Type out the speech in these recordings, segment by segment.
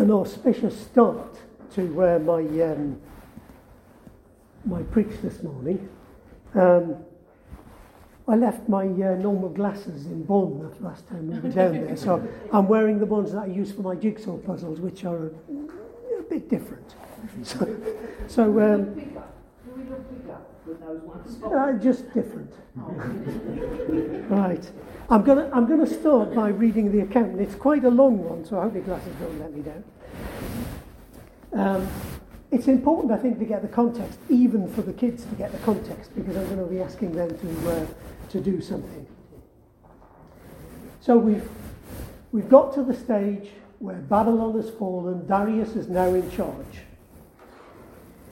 an auspicious start to uh, my um, my preach this morning. Um, I left my uh, normal glasses in Bournemouth last time we were down there, so I'm wearing the ones that I use for my jigsaw puzzles, which are a, bit different. So, so um, uh, just different. right. I'm gonna I'm gonna start by reading the account. It's quite a long one, so I hope your glasses don't let me down. Um, it's important, I think, to get the context, even for the kids to get the context, because I'm going to be asking them to, uh, to do something. So we've, we've got to the stage where Babylon has fallen, Darius is now in charge.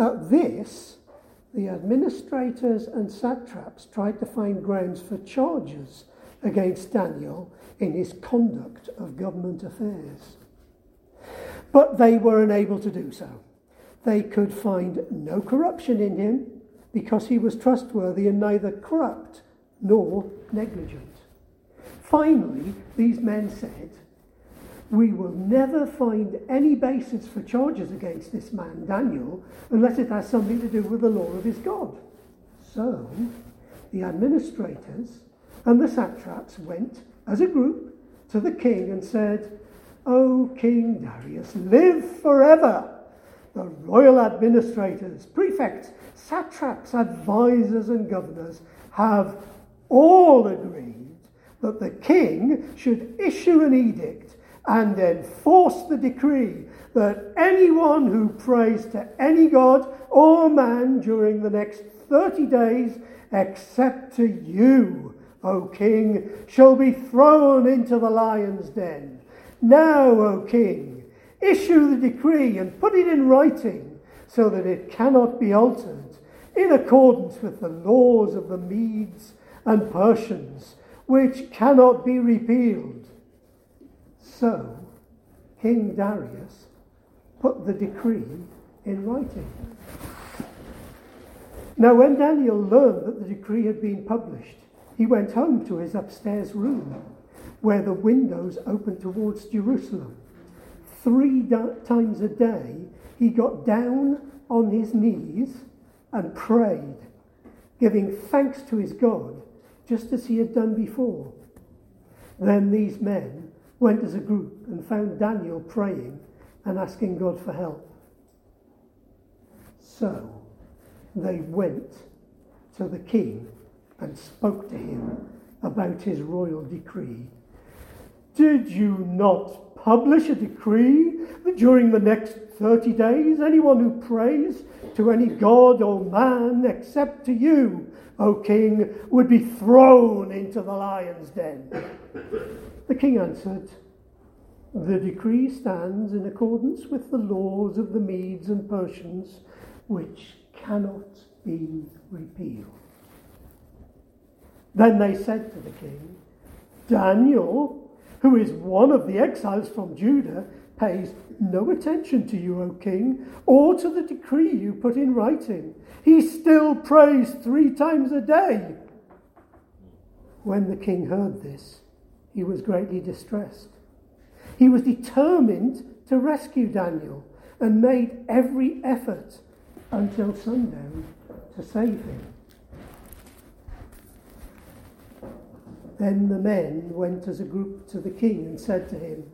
At this, the administrators and satraps tried to find grounds for charges against Daniel in his conduct of government affairs. But they were unable to do so. They could find no corruption in him because he was trustworthy and neither corrupt nor negligent. Finally, these men said, We will never find any basis for charges against this man, Daniel, unless it has something to do with the law of his God. So, the administrators and the satraps went as a group to the king and said, O King Darius, live forever. The royal administrators, prefects, satraps, advisers, and governors have all agreed that the king should issue an edict and enforce the decree that anyone who prays to any god or man during the next 30 days, except to you, O king, shall be thrown into the lion's den. Now, O king, issue the decree and put it in writing so that it cannot be altered in accordance with the laws of the Medes and Persians, which cannot be repealed. So, King Darius put the decree in writing. Now, when Daniel learned that the decree had been published, he went home to his upstairs room where the windows opened towards Jerusalem. Three times a day, he got down on his knees and prayed, giving thanks to his God, just as he had done before. Then these men went as a group and found Daniel praying and asking God for help. So they went to the king and spoke to him about his royal decree did you not publish a decree that during the next 30 days anyone who prays to any god or man except to you, O king, would be thrown into the lion's den? The king answered, The decree stands in accordance with the laws of the Medes and Persians, which cannot be repealed. Then they said to the king, Daniel, who is one of the exiles from Judah, pays no attention to you, O king, or to the decree you put in writing. He still prays three times a day. When the king heard this, he was greatly distressed. He was determined to rescue Daniel and made every effort until sundown to save him. Then the men went as a group to the king and said to him,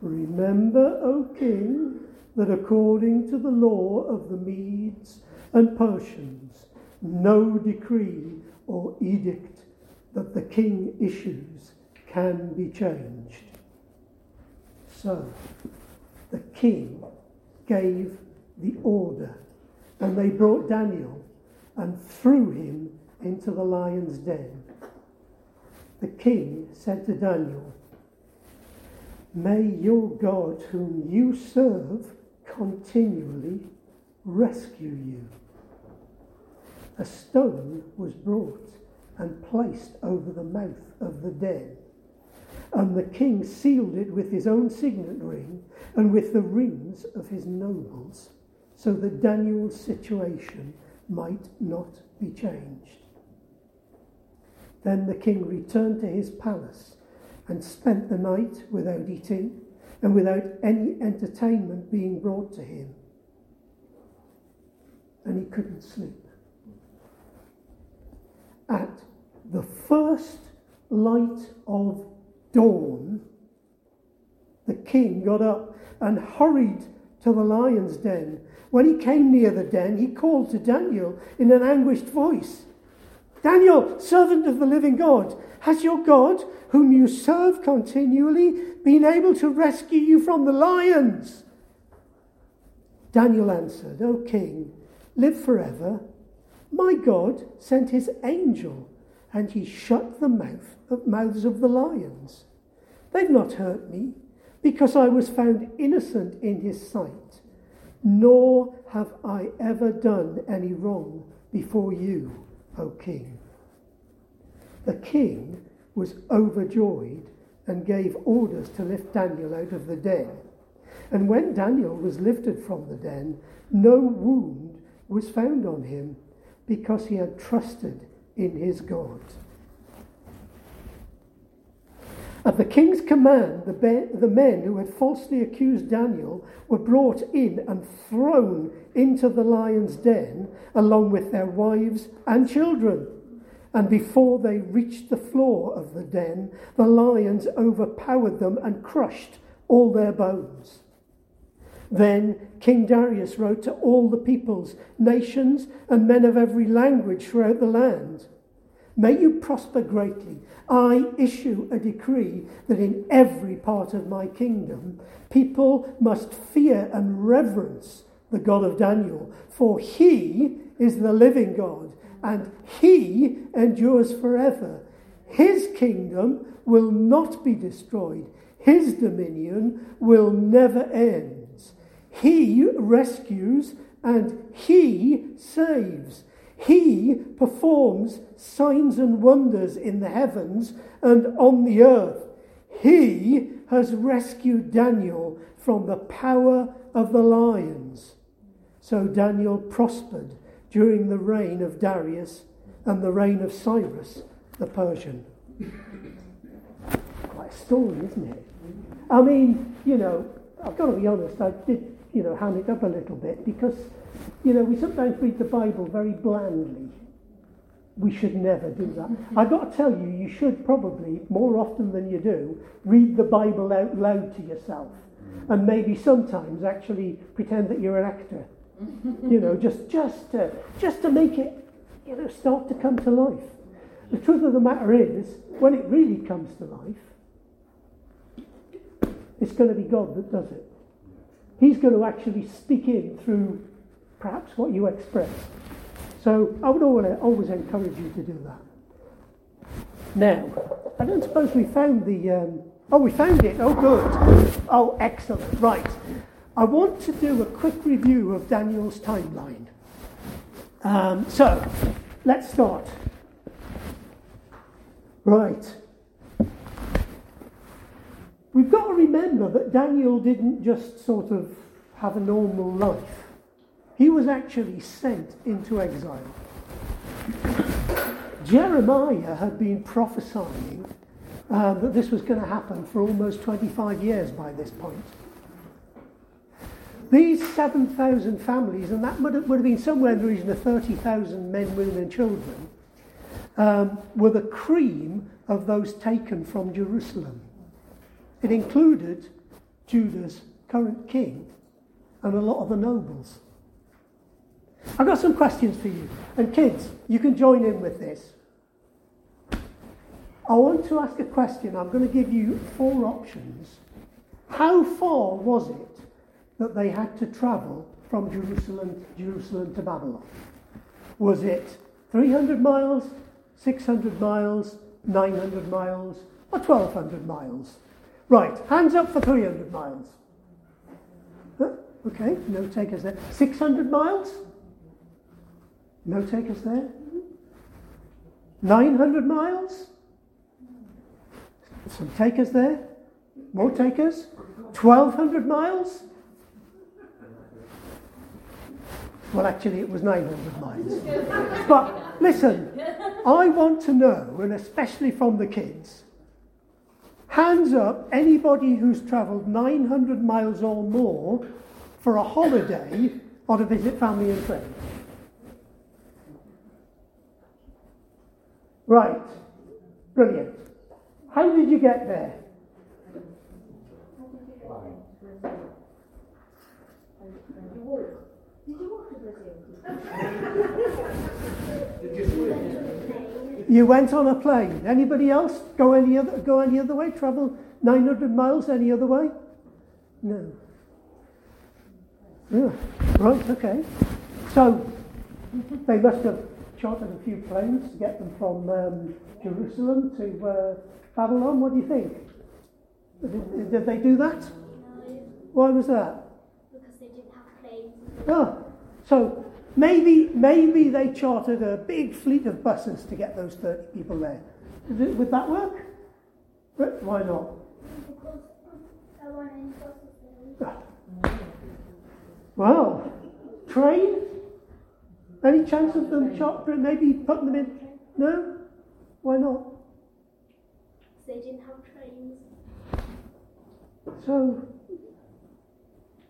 Remember, O king, that according to the law of the Medes and Persians, no decree or edict that the king issues can be changed. So the king gave the order, and they brought Daniel and threw him into the lion's den the king said to Daniel, May your God, whom you serve, continually rescue you. A stone was brought and placed over the mouth of the den. And the king sealed it with his own signet ring and with the rings of his nobles, so that Daniel's situation might not be changed. Then the king returned to his palace and spent the night without eating and without any entertainment being brought to him. And he couldn't sleep. At the first light of dawn, the king got up and hurried to the lion's den. When he came near the den, he called to Daniel in an anguished voice Daniel, servant of the living God, has your God, whom you serve continually, been able to rescue you from the lions? Daniel answered, O king, live forever. My God sent his angel, and he shut the mouth of, mouths of the lions. They've not hurt me, because I was found innocent in his sight, nor have I ever done any wrong before you, O king. The king was overjoyed and gave orders to lift Daniel out of the den. And when Daniel was lifted from the den, no wound was found on him because he had trusted in his God. At the king's command, the, be- the men who had falsely accused Daniel were brought in and thrown into the lion's den along with their wives and children. And before they reached the floor of the den, the lions overpowered them and crushed all their bones. Then King Darius wrote to all the peoples, nations, and men of every language throughout the land May you prosper greatly. I issue a decree that in every part of my kingdom, people must fear and reverence the God of Daniel, for he is the living God, and he endures forever. His kingdom will not be destroyed, his dominion will never end. He rescues and he saves. He performs signs and wonders in the heavens and on the earth. He has rescued Daniel from the power of the lions. So Daniel prospered during the reign of Darius and the reign of Cyrus the Persian. Quite a story, isn't it? I mean, you know, I've got to be honest, I did you know, ham it up a little bit because, you know, we sometimes read the Bible very blandly. We should never do that. Mm-hmm. I've got to tell you, you should probably, more often than you do, read the Bible out loud to yourself. Mm-hmm. And maybe sometimes actually pretend that you're an actor. you know, just, just, to, just to make it, you know, start to come to life. The truth of the matter is, when it really comes to life, it's going to be God that does it. He's going to actually speak in through perhaps what you express. So I would always encourage you to do that. Now, I don't suppose we found the. Um, oh, we found it. Oh, good. Oh, excellent. Right. I want to do a quick review of Daniel's timeline. Um, so, let's start. Right. We've got to remember that Daniel didn't just sort of have a normal life. He was actually sent into exile. Jeremiah had been prophesying uh, that this was going to happen for almost 25 years by this point. These 7,000 families, and that would have, would have been somewhere in the region of 30,000 men, women, and children, um, were the cream of those taken from Jerusalem. It included Judah's current king and a lot of the nobles. I've got some questions for you. And kids, you can join in with this. I want to ask a question. I'm going to give you four options. How far was it that they had to travel from Jerusalem, Jerusalem to Babylon? Was it 300 miles, 600 miles, 900 miles, or 1200 miles? Right, hands up for 300 miles. Okay, no takers there. 600 miles? No takers there. 900 miles? Some takers there. More takers. 1200 miles? Well, actually, it was 900 miles. but listen, I want to know, and especially from the kids, hands up anybody who's travelled 900 miles or more for a holiday or to visit family and friends. Right, brilliant. How did you get there? Did you went on a plane. Anybody else go any other go any other way? Travel 900 miles any other way? No. Yeah. Right. Okay. So they must have chartered a few planes to get them from um, Jerusalem to uh, Babylon. What do you think? Did, did they do that? No, Why was that? because they didn't have planes. Oh, so maybe maybe they chartered a big fleet of buses to get those 30 people there. Would that work? But Why not? Because I want to Well, train? Any chance of them chartering, maybe putting them in? No? Why not? They didn't have trains. So,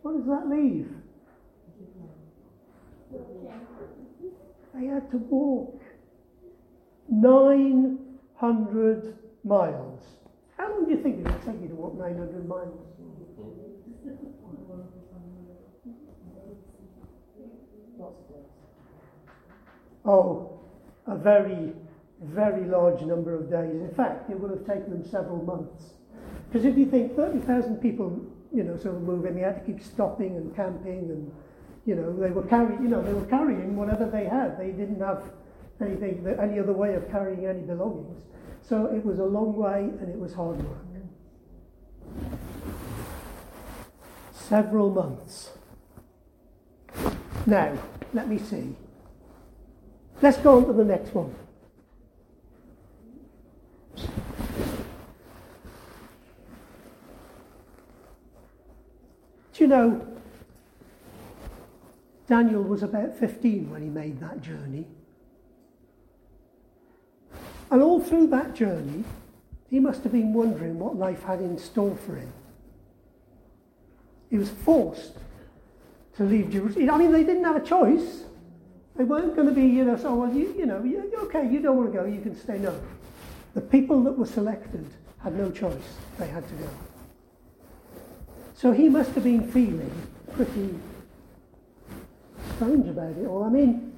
what does that leave? They had to walk 900 miles. How long do you think it would take you to walk 900 miles? Oh, a very, very large number of days. In fact, it would have taken them several months. Because if you think 30,000 people, you know, sort of moving, they had to keep stopping and camping and, you know, they were carrying, you know, they were carrying whatever they had. They didn't have anything, any other way of carrying any belongings. So it was a long way and it was hard work. Several months. Now, let me see. Let's go on to the next one. Do you know, Daniel was about 15 when he made that journey. And all through that journey, he must have been wondering what life had in store for him. He was forced to leave Jerusalem. I mean, they didn't have a choice. They weren't going to be, you know, so, well, you, you know, you, okay, you don't want to go, you can stay. No. The people that were selected had no choice. They had to go. So he must have been feeling pretty strange about it all. I mean,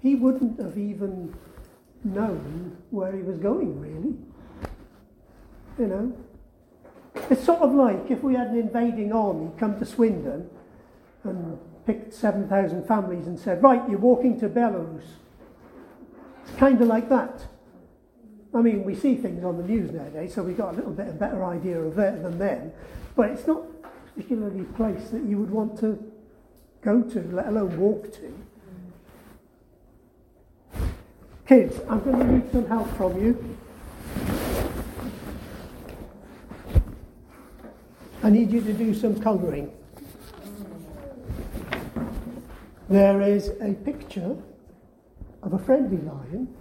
he wouldn't have even known where he was going, really. You know? It's sort of like if we had an invading army come to Swindon and picked 7,000 families and said, right, you're walking to Belarus. It's kind of like that. I mean, we see things on the news nowadays, so we've got a little bit of a better idea of it than them. But it's not particularly a place that you would want to go to, let alone walk to. Kids, I'm going to need some help from you. I need you to do some colouring. There is a picture of a friendly lion,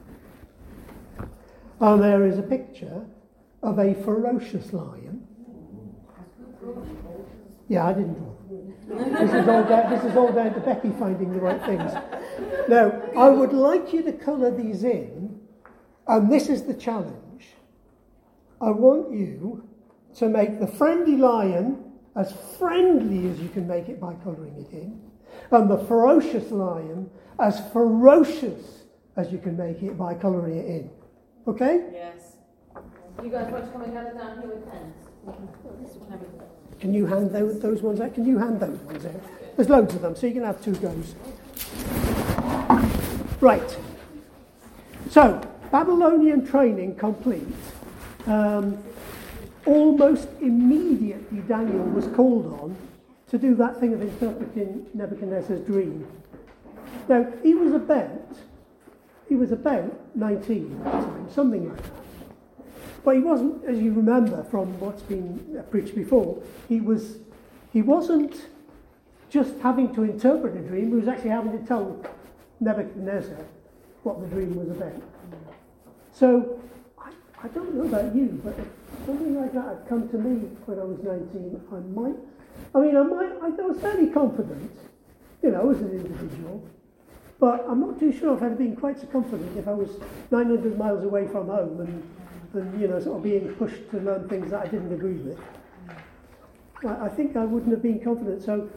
and there is a picture of a ferocious lion. Yeah, I didn't draw. This is all down, this is all down to Becky finding the right things. Now, I would like you to colour these in, and this is the challenge. I want you to make the friendly lion as friendly as you can make it by colouring it in, and the ferocious lion as ferocious as you can make it by colouring it in. Okay? Yes. You guys want to come and gather down here with pens? Can you hand those, those ones out? Can you hand those ones out? There's loads of them, so you can have two goes. Right. So, Babylonian training complete. Um, almost immediately Daniel was called on to do that thing of interpreting Nebuchadnezzar's dream. Now, he was about, he was about 19 at the time, something like that. But he wasn't, as you remember from what's been preached before, he was, he wasn't just having to interpret a dream, he was actually having to tell Nebuchadnezzar what the dream was about. So, I, I don't know about you, but something like that had come to me when I was 19, I might, I mean, I might, I was fairly confident, you know, as an individual, but I'm not too sure if I'd have been quite so confident if I was 900 miles away from home and, and you know, sort of being pushed to learn things that I didn't agree with. I, I think I wouldn't have been confident. So,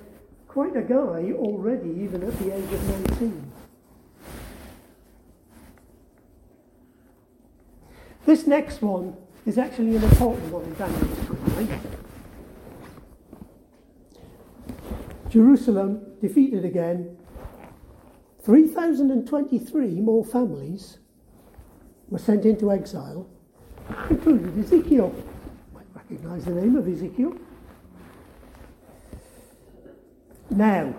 quite a guy already, even at the age of 19. This next one is actually an important one in Daniel's timeline. Jerusalem defeated again. 3,023 more families were sent into exile, including Ezekiel. You might recognize the name of Ezekiel. Now,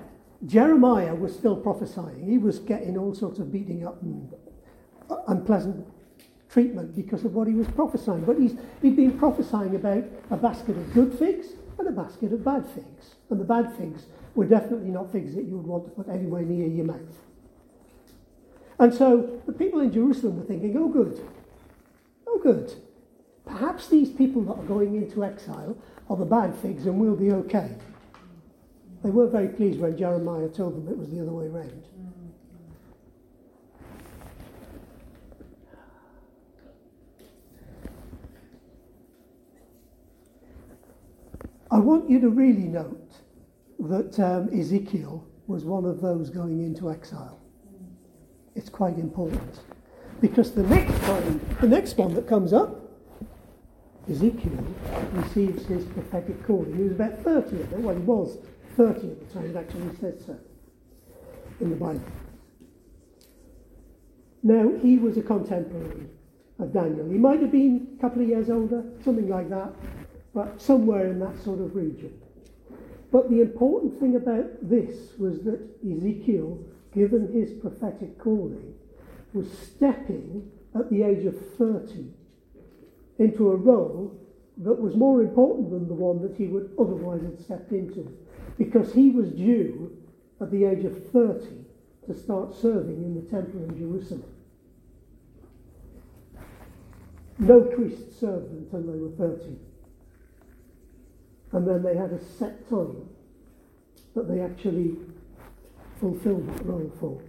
Jeremiah was still prophesying. He was getting all sorts of beating up and uh, unpleasant treatment because of what he was prophesying. But he's, he'd been prophesying about a basket of good figs and a basket of bad figs. And the bad figs were definitely not figs that you would want to put anywhere near your mouth. And so the people in Jerusalem were thinking, oh, good. Oh, good. Perhaps these people that are going into exile are the bad figs and we'll be okay. They weren't very pleased when Jeremiah told them it was the other way around. I want you to really note that um, Ezekiel was one of those going into exile. It's quite important because the next time, the next one that comes up, Ezekiel receives his prophetic calling. He was about 30 at. Well, he was 30 at the time. It actually says so in the Bible. Now, he was a contemporary of Daniel. He might have been a couple of years older, something like that but somewhere in that sort of region. But the important thing about this was that Ezekiel, given his prophetic calling, was stepping at the age of 30 into a role that was more important than the one that he would otherwise have stepped into, because he was due at the age of 30 to start serving in the temple in Jerusalem. No priest served until they were 30 and then they had a set time that they actually fulfilled that role for.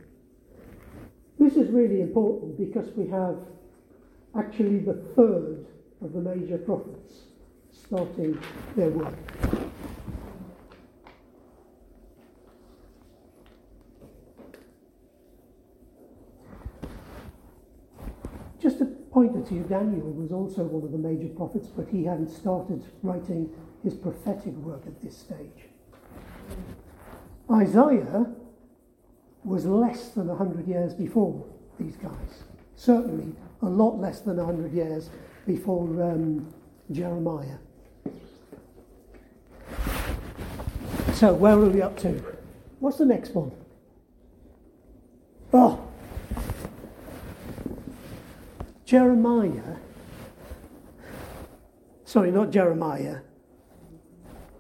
This is really important because we have actually the third of the major prophets starting their work. Just a pointer to you, Daniel was also one of the major prophets, but he hadn't started writing his prophetic work at this stage. Isaiah was less than 100 years before these guys. Certainly a lot less than 100 years before um, Jeremiah. So, where are we up to? What's the next one? Oh, Jeremiah. Sorry, not Jeremiah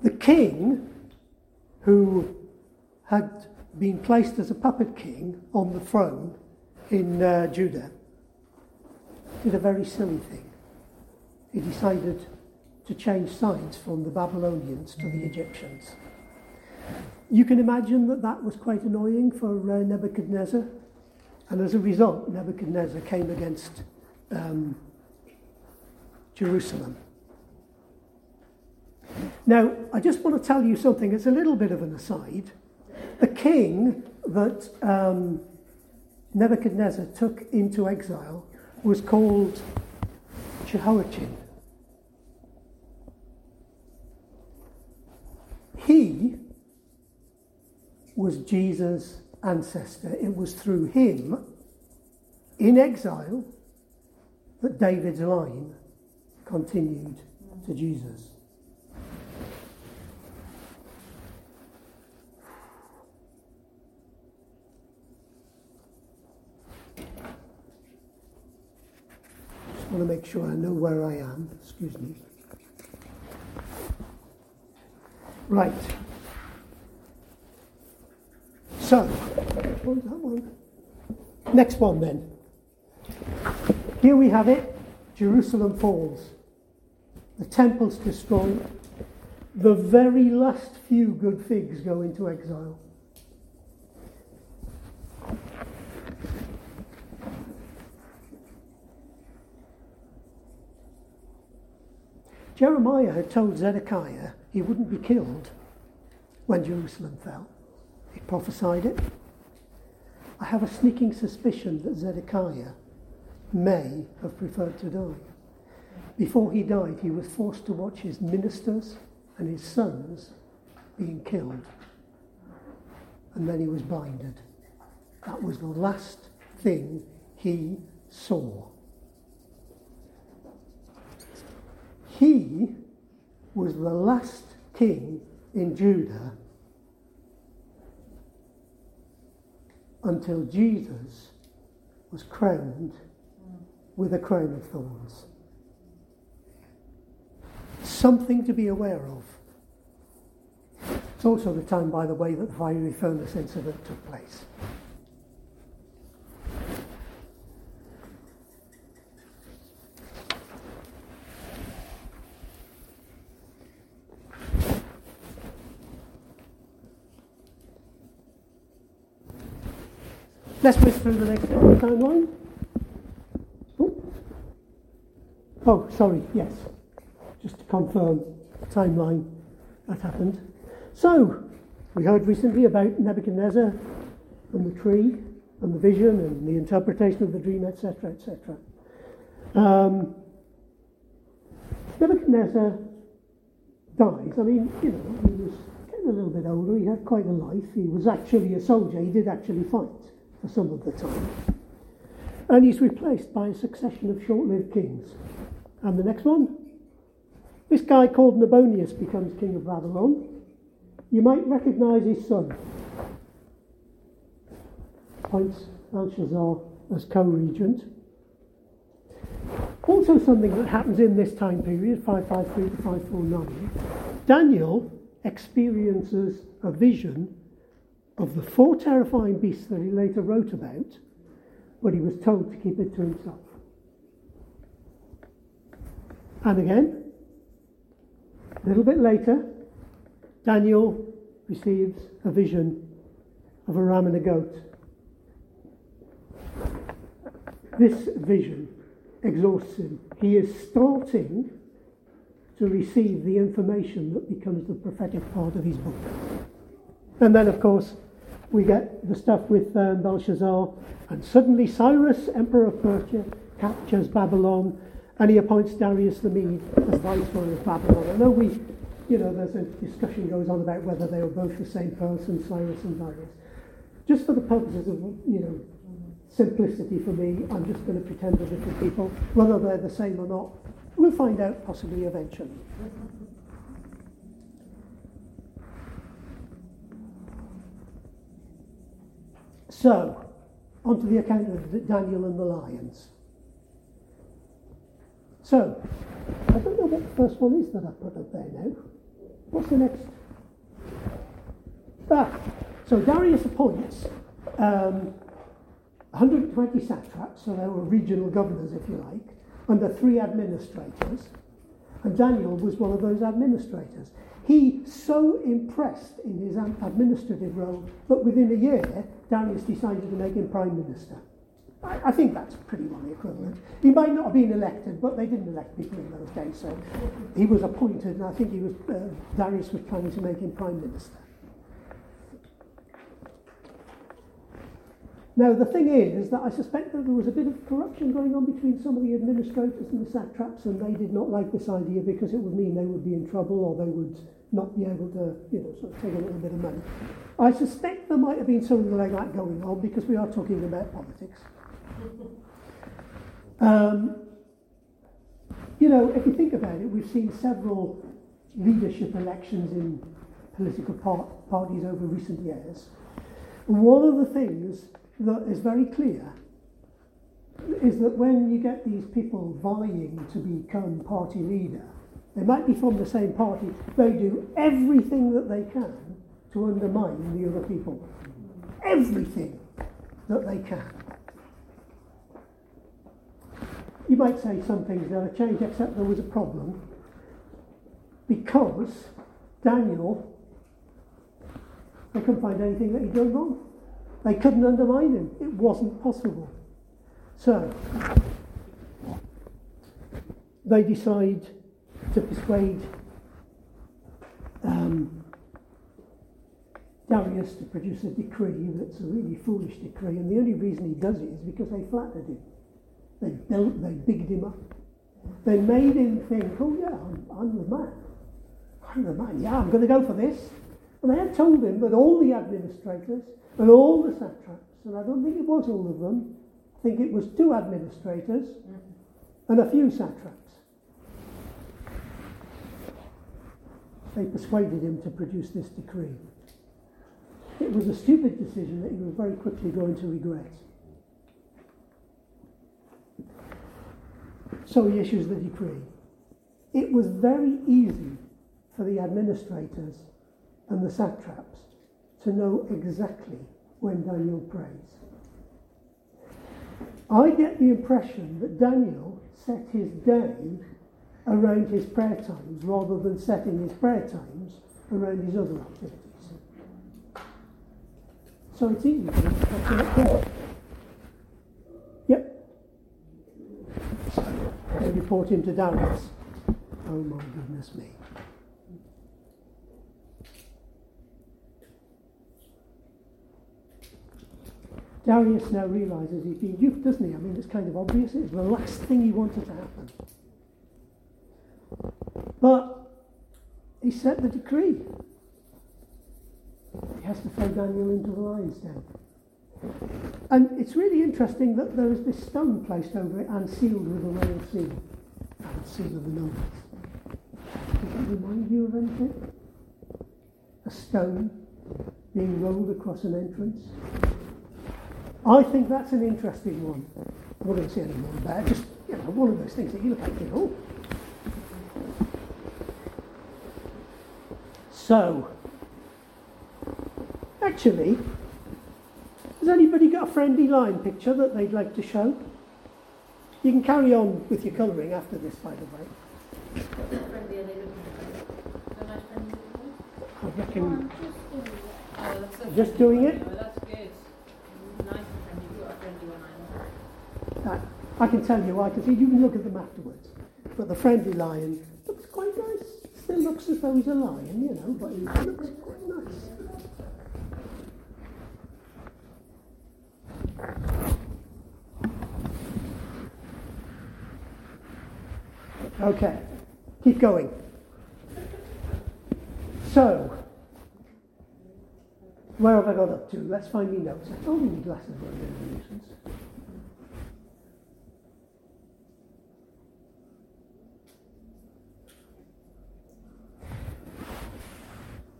the king, who had been placed as a puppet king on the throne in uh, Judah, did a very silly thing. He decided to change sides from the Babylonians to the Egyptians. You can imagine that that was quite annoying for uh, Nebuchadnezzar, and as a result, Nebuchadnezzar came against um, Jerusalem. Now, I just want to tell you something, it's a little bit of an aside. The king that um, Nebuchadnezzar took into exile was called Jehoiachin. He was Jesus' ancestor. It was through him, in exile, that David's line continued to Jesus. Just want to make sure I know where I am. Excuse me. Right. So, what was that one? Next one then. Here we have it Jerusalem falls, the temple's destroyed, the very last few good figs go into exile. Jeremiah had told Zedekiah he wouldn't be killed when Jerusalem fell. He prophesied it. I have a sneaking suspicion that Zedekiah may have preferred to die. Before he died, he was forced to watch his ministers and his sons being killed. And then he was blinded. That was the last thing he saw. He was the last king in Judah until Jesus was crowned with a crown of thorns. Something to be aware of. It's also the time, by the way, that the fiery furnace incident took place. Let's move through the next timeline. Oh. sorry, yes. Just to confirm the timeline that happened. So, we heard recently about Nebuchadnezzar and the tree and the vision and the interpretation of the dream, etc., etc. Um, Nebuchadnezzar dies. I mean, you know, he was getting a little bit older. He had quite a life. He was actually a soldier. He did actually fight for some of the time. And he's replaced by a succession of short lived kings. And the next one? This guy called Nabonidus becomes king of Babylon. You might recognize his son. Appoints Belshazzar as co regent. Also, something that happens in this time period, 553 to 549, Daniel experiences a vision of the four terrifying beasts that he later wrote about, but he was told to keep it to himself. And again, a little bit later, Daniel receives a vision of a ram and a goat. This vision exhausts him. He is starting to receive the information that becomes the prophetic part of his book. And then, of course, we get the stuff with um, Belshazzar, and suddenly Cyrus, emperor of Persia, captures Babylon, and he appoints Darius the Mede as viceroy of Babylon. I know we, you know, there's a discussion goes on about whether they were both the same person, Cyrus and Darius. Just for the purposes of, you know, simplicity for me, I'm just going to pretend they're different people. Whether they're the same or not, we'll find out possibly eventually. So, onto the account of Daniel and the lions. So, I don't know what the first one is that I put up there now. What's the next? Ah, so Darius appoints um, 120 satraps, so they were regional governors, if you like, under three administrators, and Daniel was one of those administrators. He so impressed in his administrative role that within a year, Darius decided to make him prime minister. I, I think that's pretty well the equivalent. He might not have been elected, but they didn't elect people in those days, so he was appointed, and I think he was uh, Darius was planning to make him prime minister. Now, the thing is that I suspect that there was a bit of corruption going on between some of the administrators and the satraps, and they did not like this idea because it would mean they would be in trouble or they would not be able to, you know, sort of take a little bit of money. I suspect there might have been something like that going on because we are talking about politics. Um, you know, if you think about it, we've seen several leadership elections in political par- parties over recent years. One of the things that is very clear is that when you get these people vying to become party leader, they might be from the same party, they do everything that they can to undermine the other people. Everything that they can. You might say some things never change, except there was a problem because Daniel, they couldn't find anything that he'd done wrong. They couldn't undermine him. It wasn't possible. So, they decide to persuade um, Darius to produce a decree that's a really foolish decree, and the only reason he does it is because they flattered him. They built, they bigged him up. They made him think, oh yeah, I'm, I'm the man. I'm the man. Yeah, I'm going to go for this. And they had told him that all the administrators and all the satraps, and I don't think it was all of them, I think it was two administrators and a few satraps. They persuaded him to produce this decree. It was a stupid decision that he was very quickly going to regret. So he issues the decree. It was very easy for the administrators and the satraps to know exactly when Daniel prays. I get the impression that Daniel set his day around his prayer times rather than setting his prayer times around his other activities. So it's easy to him Yep. So report him to Darius. Oh my goodness me. Darius now realizes he's been duped, doesn't he? I mean, it's kind of obvious. It's the last thing he wanted to happen. But he set the decree. He has to throw Daniel into the lion's den. And it's really interesting that there is this stone placed over it and sealed with a royal seal. And seal of the nobles. Does that remind you of anything? A stone being rolled across an entrance. I think that's an interesting one. I'm not going to say any more about it. Just you know, one of those things that you look at and think, oh. So, actually, has anybody got a friendly line picture that they'd like to show? You can carry on with your colouring after this, by the way. Friendly, are they looking at? So nice friendly. I reckon Just doing it? I can tell you, I can see, you can look at them afterwards. But the friendly lion looks quite nice. Still looks as though he's a lion, you know, but he looks quite nice. Okay, keep going. So, where have I got up to? Let's find me notes. I told you glasses were a nuisance.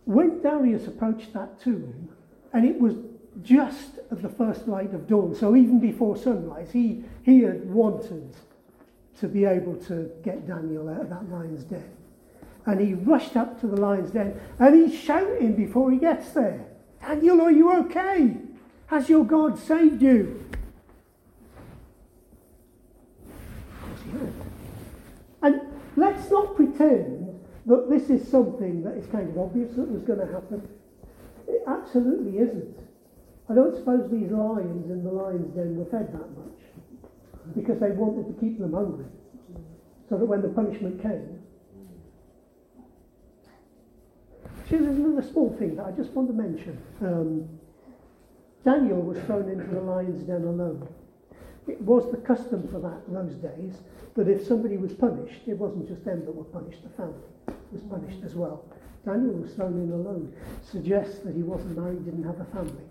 When Darius approached that tomb, and it was just at the first light of dawn, so even before sunrise, he, he had wanted to be able to get Daniel out of that lion's den. And he rushed up to the lion's den and he's shouting before he gets there Daniel, are you okay? Has your God saved you? And let's not pretend that this is something that is kind of obvious that was going to happen. It absolutely isn't. I don't suppose these lions in the lion's den were fed that much because they wanted to keep them hungry so that when the punishment came. See, there's another small thing that I just want to mention. Um, Daniel was thrown into the lion's den alone. It was the custom for that in those days that if somebody was punished, it wasn't just them that were punished, the family was punished as well. Daniel was thrown in alone. Suggests that he wasn't married, didn't have a family.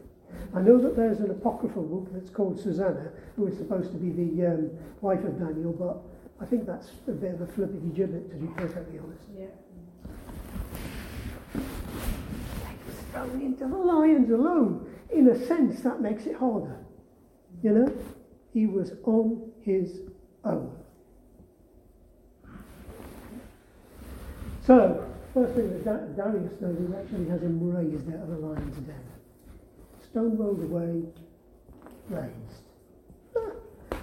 I know that there's an apocryphal book that's called Susanna, who is supposed to be the um, wife of Daniel, but I think that's a bit of a flippity gibbet, to be perfectly honest. Yeah. Was thrown into the lions alone. In a sense, that makes it harder. You know? He was on his own. So, first thing that da- Darius does is actually has him raised out of the lion's den. Stone rolled away, raised. Ah,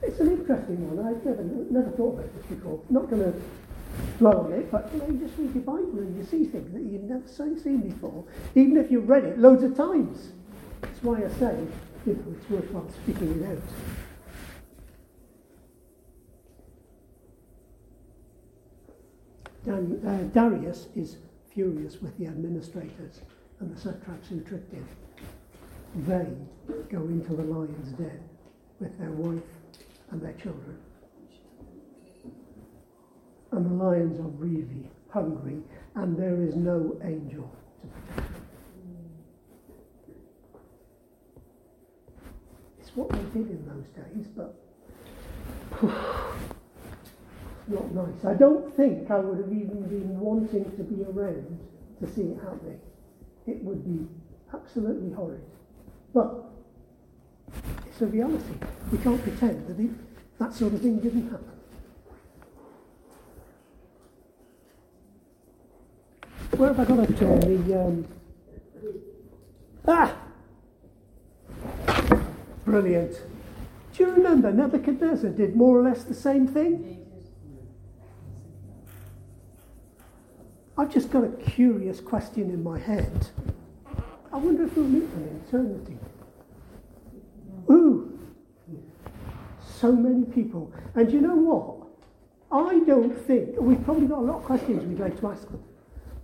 it's an interesting one. I've never, never thought about this before. Not going to dwell on it, but you know, you just read your Bible and you see things that you've never seen before, even if you've read it loads of times. That's why I say, you know, it's worthwhile speaking it out. Dan, uh, Darius is furious with the administrators and the satraps who tricked him. They go into the lion's den with their wife and their children. And the lions are really hungry, and there is no angel to protect them. It's what they did in those days, but not nice. I don't think I would have even been wanting to be around to see it happening. It would be absolutely horrid. But it's a reality. We can't pretend that it, that sort of thing didn't happen. Where have I got up to on the. Um... Ah! Brilliant. Do you remember Nebuchadnezzar did more or less the same thing? I've just got a curious question in my head. I wonder if we'll meet them in eternity. Ooh, so many people. And you know what? I don't think, we've probably got a lot of questions we'd like to ask them.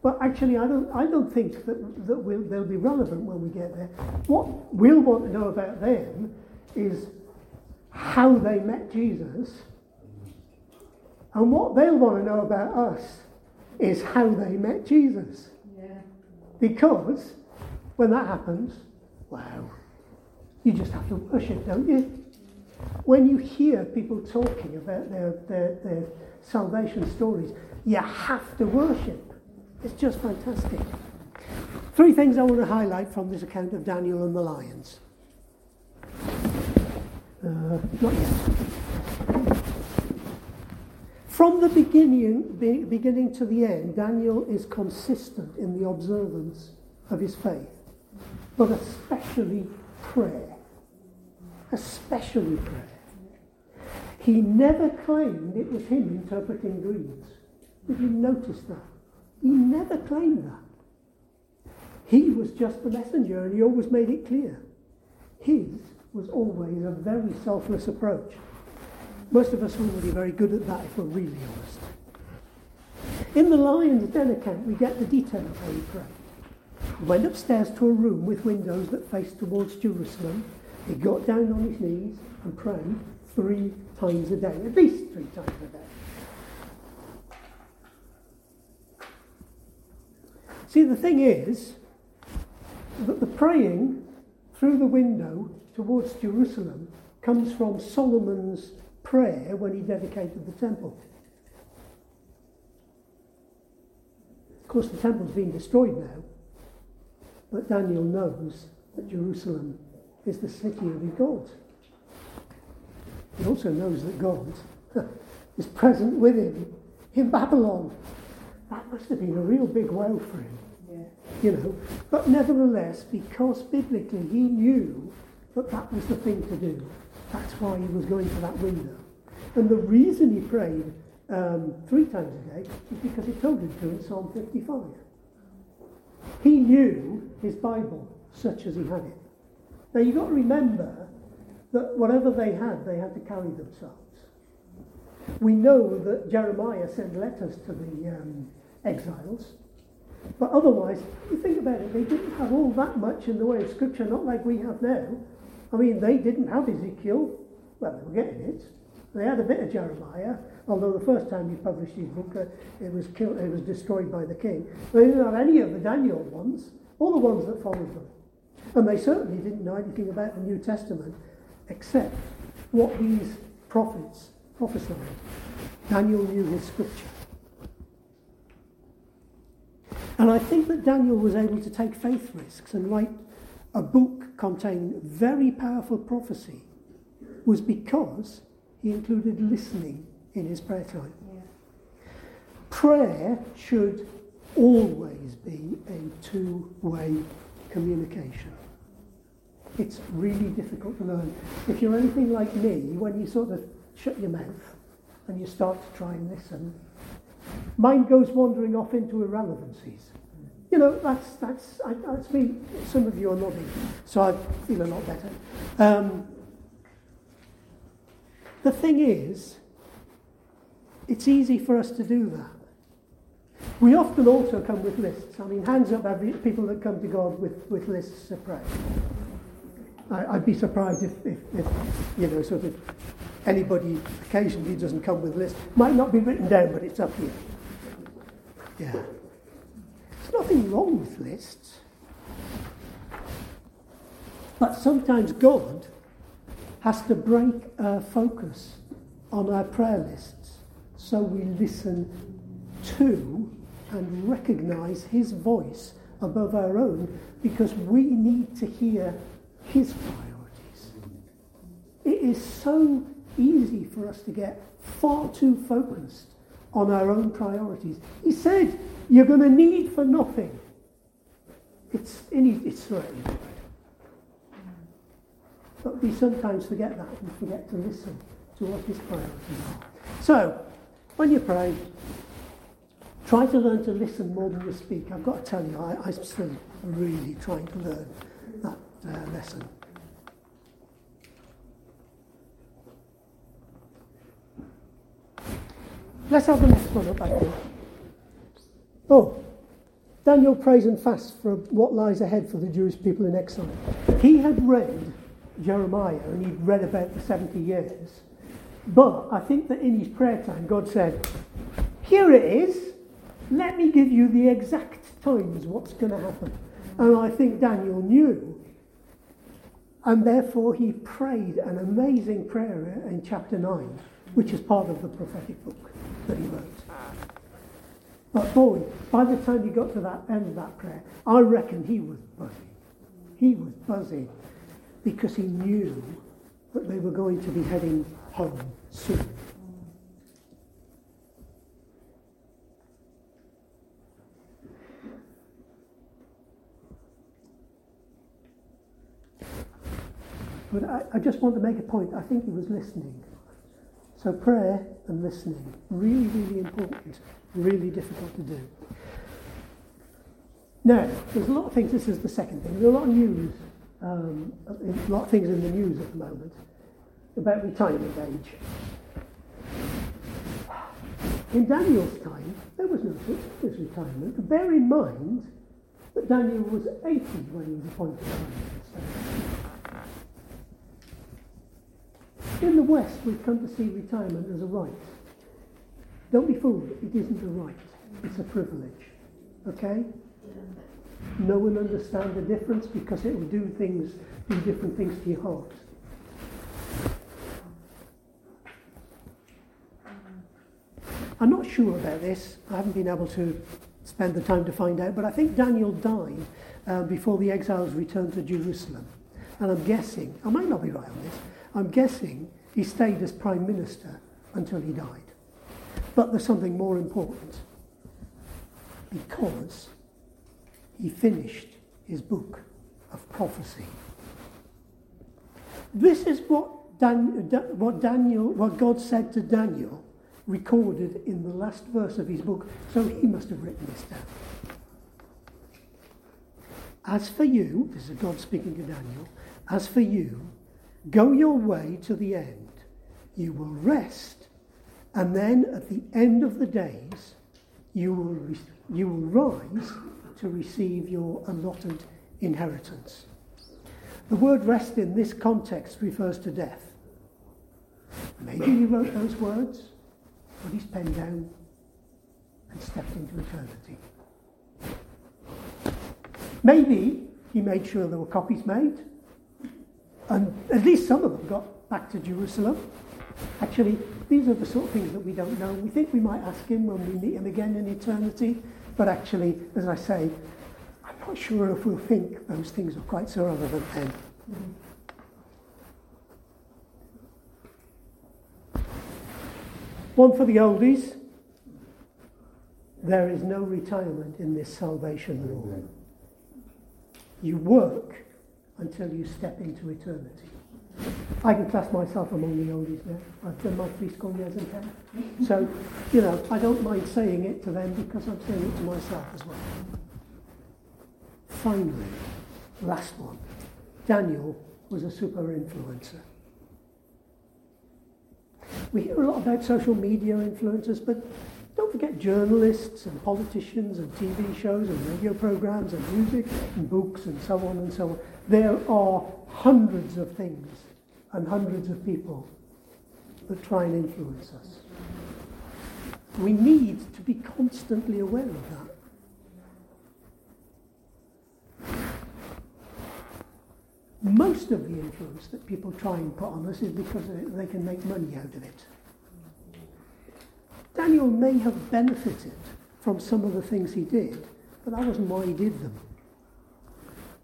But actually, I don't, I don't think that, that we'll, they'll be relevant when we get there. What we'll want to know about them is how they met Jesus. And what they'll want to know about us is how they met Jesus. Yeah. Because when that happens, wow, you just have to worship, don't you? When you hear people talking about their, their, their salvation stories, you have to worship. It's just fantastic. Three things I want to highlight from this account of Daniel and the lions. Uh, not yet. From the beginning, be, beginning to the end, Daniel is consistent in the observance of his faith, but especially prayer. Especially prayer. He never claimed it was him interpreting dreams. Did you notice that? He never claimed that. He was just the messenger, and he always made it clear. His was always a very selfless approach. Most of us wouldn't be very good at that if we're really honest. In the Lion's Den account, we get the detail of how he prayed. He went upstairs to a room with windows that faced towards Jerusalem. He got down on his knees and prayed three times a day, at least three times a day. See, the thing is that the praying through the window towards Jerusalem comes from Solomon's prayer when he dedicated the temple. Of course, the temple's been destroyed now, but Daniel knows that Jerusalem is the city of his God. He also knows that God is present with him in Babylon. That must have been a real big wow for him. Yeah. You know, but nevertheless, because biblically he knew that that was the thing to do, that's why he was going to that window. And the reason he prayed um, three times a day is because he told him to in Psalm 55. He knew his Bible such as he had it. Now you've got to remember that whatever they had, they had to carry themselves. We know that Jeremiah sent letters to the um, exiles, but otherwise, you think about it, they didn't have all that much in the way of scripture, not like we have now. I mean, they didn't have Ezekiel. Well, they were getting it. They had a bit of Jeremiah, although the first time he published his book, uh, it was killed, it was destroyed by the king. They didn't have any of the Daniel ones, all the ones that followed them. And they certainly didn't know anything about the New Testament, except what these prophets prophesied. Daniel knew his scripture. And I think that Daniel was able to take faith risks and write a book containing very powerful prophecy was because he included listening in his prayer time. Yeah. Prayer should always be a two way communication. It's really difficult to learn. If you're anything like me, when you sort of shut your mouth and you start to try and listen, mind goes wandering off into irrelevancies. You know, that's, that's, I, that's me. Some of you are nodding, so I feel a lot better. Um, the thing is, it's easy for us to do that. We often also come with lists. I mean, hands up every, people that come to God with, with lists of prayer. I, I'd be surprised if, if, if, you know, sort of anybody occasionally doesn't come with lists. Might not be written down, but it's up here. Yeah. Nothing wrong with lists. But sometimes God has to break our focus on our prayer lists so we listen to and recognize his voice above our own because we need to hear his priorities. It is so easy for us to get far too focused on our own priorities. He said, You're going to need for nothing. It's, in, it's right. But we sometimes forget that and forget to listen to what his priorities are. So, when you pray, try to learn to listen more than you speak. I've got to tell you, I, I'm still really trying to learn that uh, lesson. Let's have the next one up, I think. Oh, Daniel prays and fasts for what lies ahead for the Jewish people in exile. He had read Jeremiah and he'd read about the 70 years. But I think that in his prayer time, God said, Here it is. Let me give you the exact times what's going to happen. And I think Daniel knew. And therefore he prayed an amazing prayer in chapter 9, which is part of the prophetic book that he wrote. But boy, by the time he got to that end of that prayer, I reckon he was buzzing. He was buzzing because he knew that they were going to be heading home soon. But I, I, just want to make a point. I think he was listening. So prayer and listening, really, really important, really difficult to do. Now, there's a lot of things, this is the second thing, there's a lot of news, um, a lot of things in the news at the moment about retirement age. In Daniel's time, there was no such thing as retirement. Bear in mind that Daniel was 80 when he was appointed prime minister. In the West, we've come to see retirement as a right. Don't be fooled, it isn't a right, it's a privilege. Okay? No one understands the difference because it will do things, do different things to your heart. I'm not sure about this. I haven't been able to spend the time to find out, but I think Daniel died uh, before the exiles returned to Jerusalem. And I'm guessing, I might not be right on this, I'm guessing he stayed as prime minister until he died. But there's something more important because he finished his book of prophecy. This is what, Dan, what Daniel, what God said to Daniel, recorded in the last verse of his book. So he must have written this down. As for you, this is God speaking to Daniel. As for you, go your way to the end. You will rest, and then at the end of the days, you will, re- you will rise to receive your allotted inheritance. The word rest in this context refers to death. Maybe he wrote those words, put his pen down, and stepped into eternity. Maybe he made sure there were copies made, and at least some of them got back to Jerusalem. Actually, these are the sort of things that we don't know. We think we might ask him when we meet him again in eternity, but actually, as I say, I'm not sure if we'll think those things are quite so relevant then. One for the oldies. There is no retirement in this salvation law. You work until you step into eternity. I can class myself among the oldies now. I've done my three school years in town. So, you know, I don't mind saying it to them because I'm saying it to myself as well. Finally, last one. Daniel was a super influencer. We hear a lot about social media influencers, but don't forget journalists and politicians and TV shows and radio programs and music and books and so on and so on. There are hundreds of things and hundreds of people that try and influence us. We need to be constantly aware of that. Most of the influence that people try and put on us is because they can make money out of it. Daniel may have benefited from some of the things he did, but that wasn't why he did them.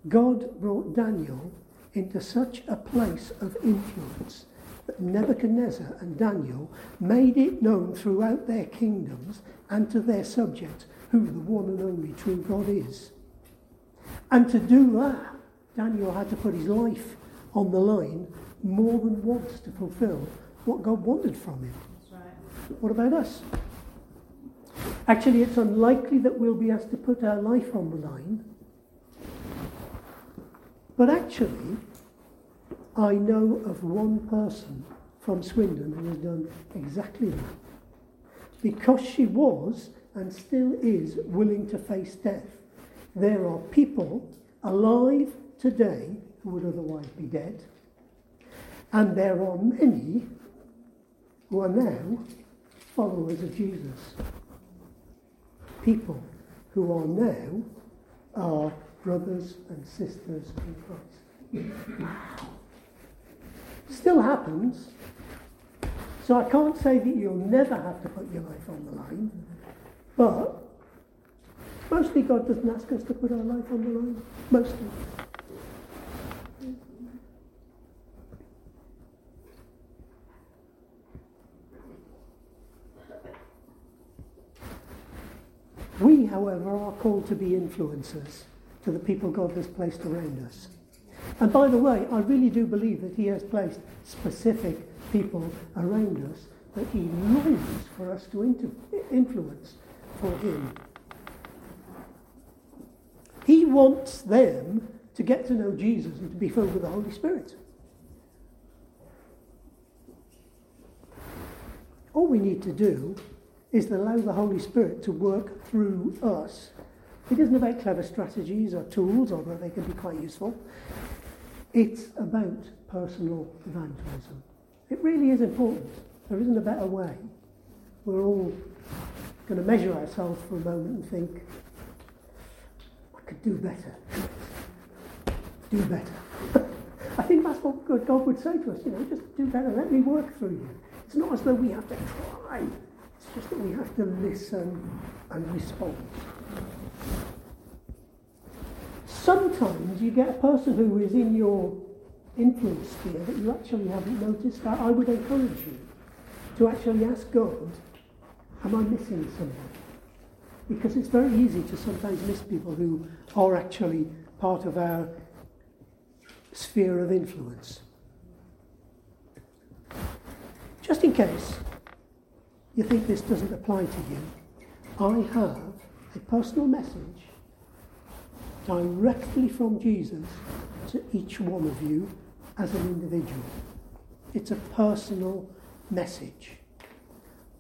God brought Daniel into such a place of influence that Nebuchadnezzar and Daniel made it known throughout their kingdoms and to their subjects who the one and only true God is. And to do that, Daniel had to put his life on the line more than once to fulfill what God wanted from him. What about us? Actually, it's unlikely that we'll be asked to put our life on the line. But actually, I know of one person from Swindon who has done exactly that. Because she was and still is willing to face death. There are people alive today who would otherwise be dead. And there are many who are now followers of Jesus. People who are now our brothers and sisters in Christ. Still happens. So I can't say that you'll never have to put your life on the line, but mostly God doesn't ask us to put our life on the line. Mostly. We, however, are called to be influencers to the people God has placed around us. And by the way, I really do believe that He has placed specific people around us that He longs for us to inter- influence for Him. He wants them to get to know Jesus and to be filled with the Holy Spirit. All we need to do is to allow the Holy Spirit to work through us. It isn't about clever strategies or tools, although they can be quite useful. It's about personal evangelism. It really is important. There isn't a better way. We're all going to measure ourselves for a moment and think, I could do better. Do better. I think that's what God would say to us, you know, just do better. Let me work through you. It's not as though we have to try just that we have to listen and respond. Sometimes you get a person who is in your influence sphere that you actually haven't noticed. I would encourage you to actually ask God, am I missing someone? Because it's very easy to sometimes miss people who are actually part of our sphere of influence. Just in case, you think this doesn't apply to you, I have a personal message directly from Jesus to each one of you as an individual. It's a personal message.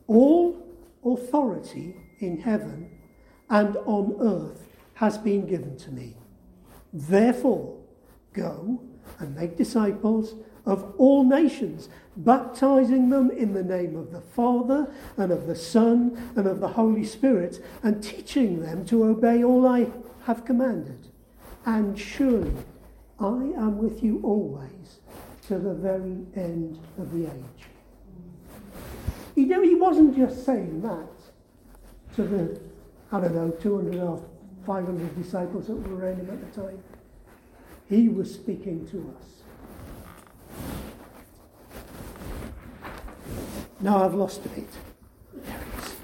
All authority in heaven and on earth has been given to me. Therefore, go and make disciples of all nations, baptizing them in the name of the Father and of the Son and of the Holy Spirit, and teaching them to obey all I have commanded. And surely I am with you always to the very end of the age. You know, he wasn't just saying that to the, I don't know, 200 or 500 disciples that were around him at the time. He was speaking to us. Now I've lost a bit. There it is.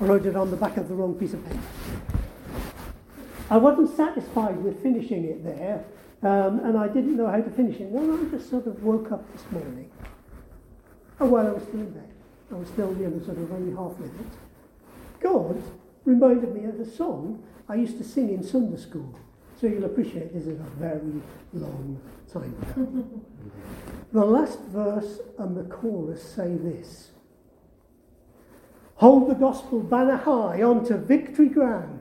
I wrote it on the back of the wrong piece of paper. I wasn't satisfied with finishing it there, um, and I didn't know how to finish it. Then I just sort of woke up this morning. Oh, well, I was still in bed. I was still, you know, sort of only half with it. God reminded me of a song I used to sing in Sunday school. So you'll appreciate this is a very long time the last verse and the chorus say this Hold the gospel banner high onto victory ground.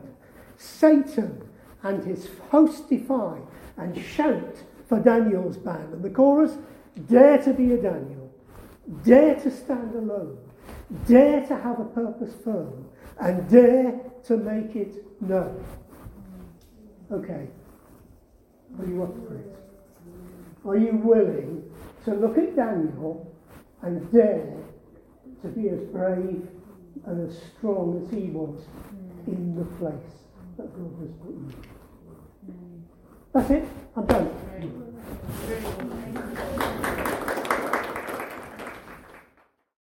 Satan and his host defy and shout for Daniel's band. And the chorus Dare to be a Daniel, dare to stand alone, dare to have a purpose firm, and dare to make it known. Okay. Are you up for it? Are you willing to look at Daniel and dare to be as brave and as strong as he was in the place that God has put you? That's it. I'm done.